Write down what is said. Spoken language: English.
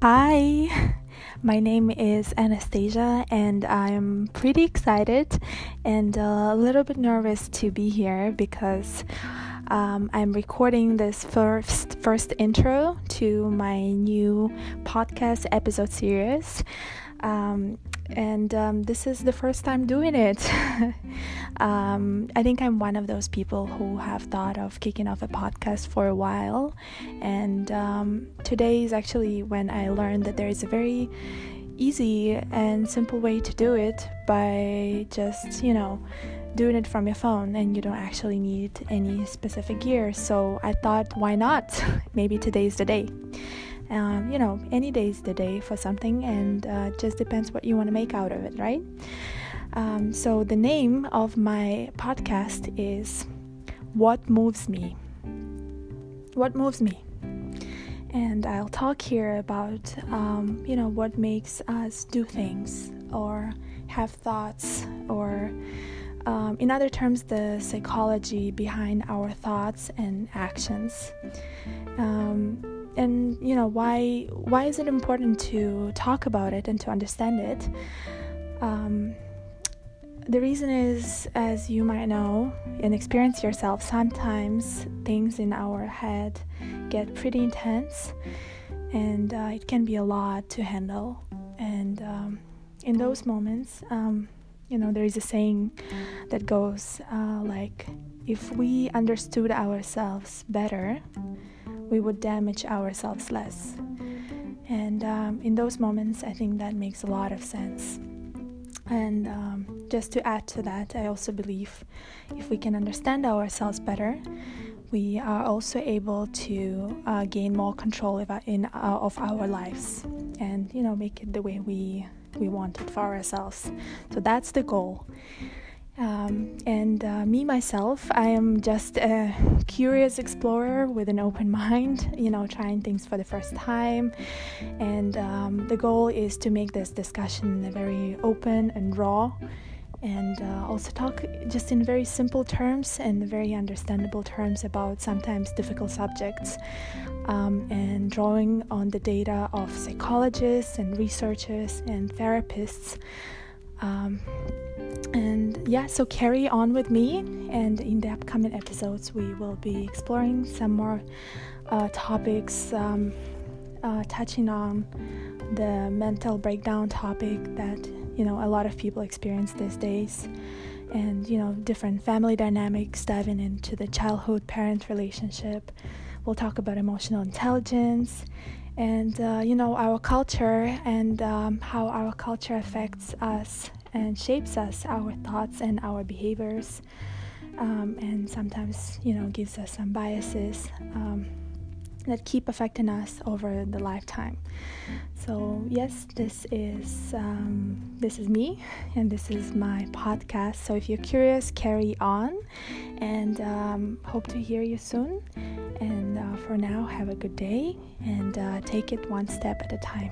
Hi, my name is Anastasia, and I'm pretty excited and a little bit nervous to be here because um, I'm recording this first first intro to my new podcast episode series. Um, and um, this is the first time doing it. um, I think I'm one of those people who have thought of kicking off a podcast for a while, and um, today is actually when I learned that there is a very easy and simple way to do it by just, you know, doing it from your phone and you don't actually need any specific gear. So I thought, why not? Maybe today's the day um, you know, any day is the day for something, and uh, just depends what you want to make out of it, right? Um, so, the name of my podcast is What Moves Me. What Moves Me. And I'll talk here about, um, you know, what makes us do things or have thoughts or um, in other terms, the psychology behind our thoughts and actions. Um, and you know why why is it important to talk about it and to understand it um, the reason is as you might know and experience yourself sometimes things in our head get pretty intense and uh, it can be a lot to handle and um, in those moments um, you know there is a saying that goes uh, like if we understood ourselves better we would damage ourselves less. And um, in those moments, I think that makes a lot of sense. And um, just to add to that, I also believe if we can understand ourselves better, we are also able to uh, gain more control in, uh, of our lives and you know make it the way we we want it for ourselves. So that's the goal. Um, and uh, me myself, I am just a curious explorer with an open mind, you know, trying things for the first time. And um, the goal is to make this discussion very open and raw, and uh, also talk just in very simple terms and very understandable terms about sometimes difficult subjects. Um, and drawing on the data of psychologists and researchers and therapists. Yeah, so carry on with me. And in the upcoming episodes, we will be exploring some more uh, topics, um, uh, touching on the mental breakdown topic that you know a lot of people experience these days, and you know different family dynamics, diving into the childhood parent relationship. We'll talk about emotional intelligence and uh, you know our culture and um, how our culture affects us and shapes us, our thoughts and our behaviors, um, and sometimes, you know, gives us some biases um, that keep affecting us over the lifetime. So yes, this is um, this is me, and this is my podcast. So if you're curious, carry on, and um, hope to hear you soon. And uh, for now, have a good day and uh, take it one step at a time.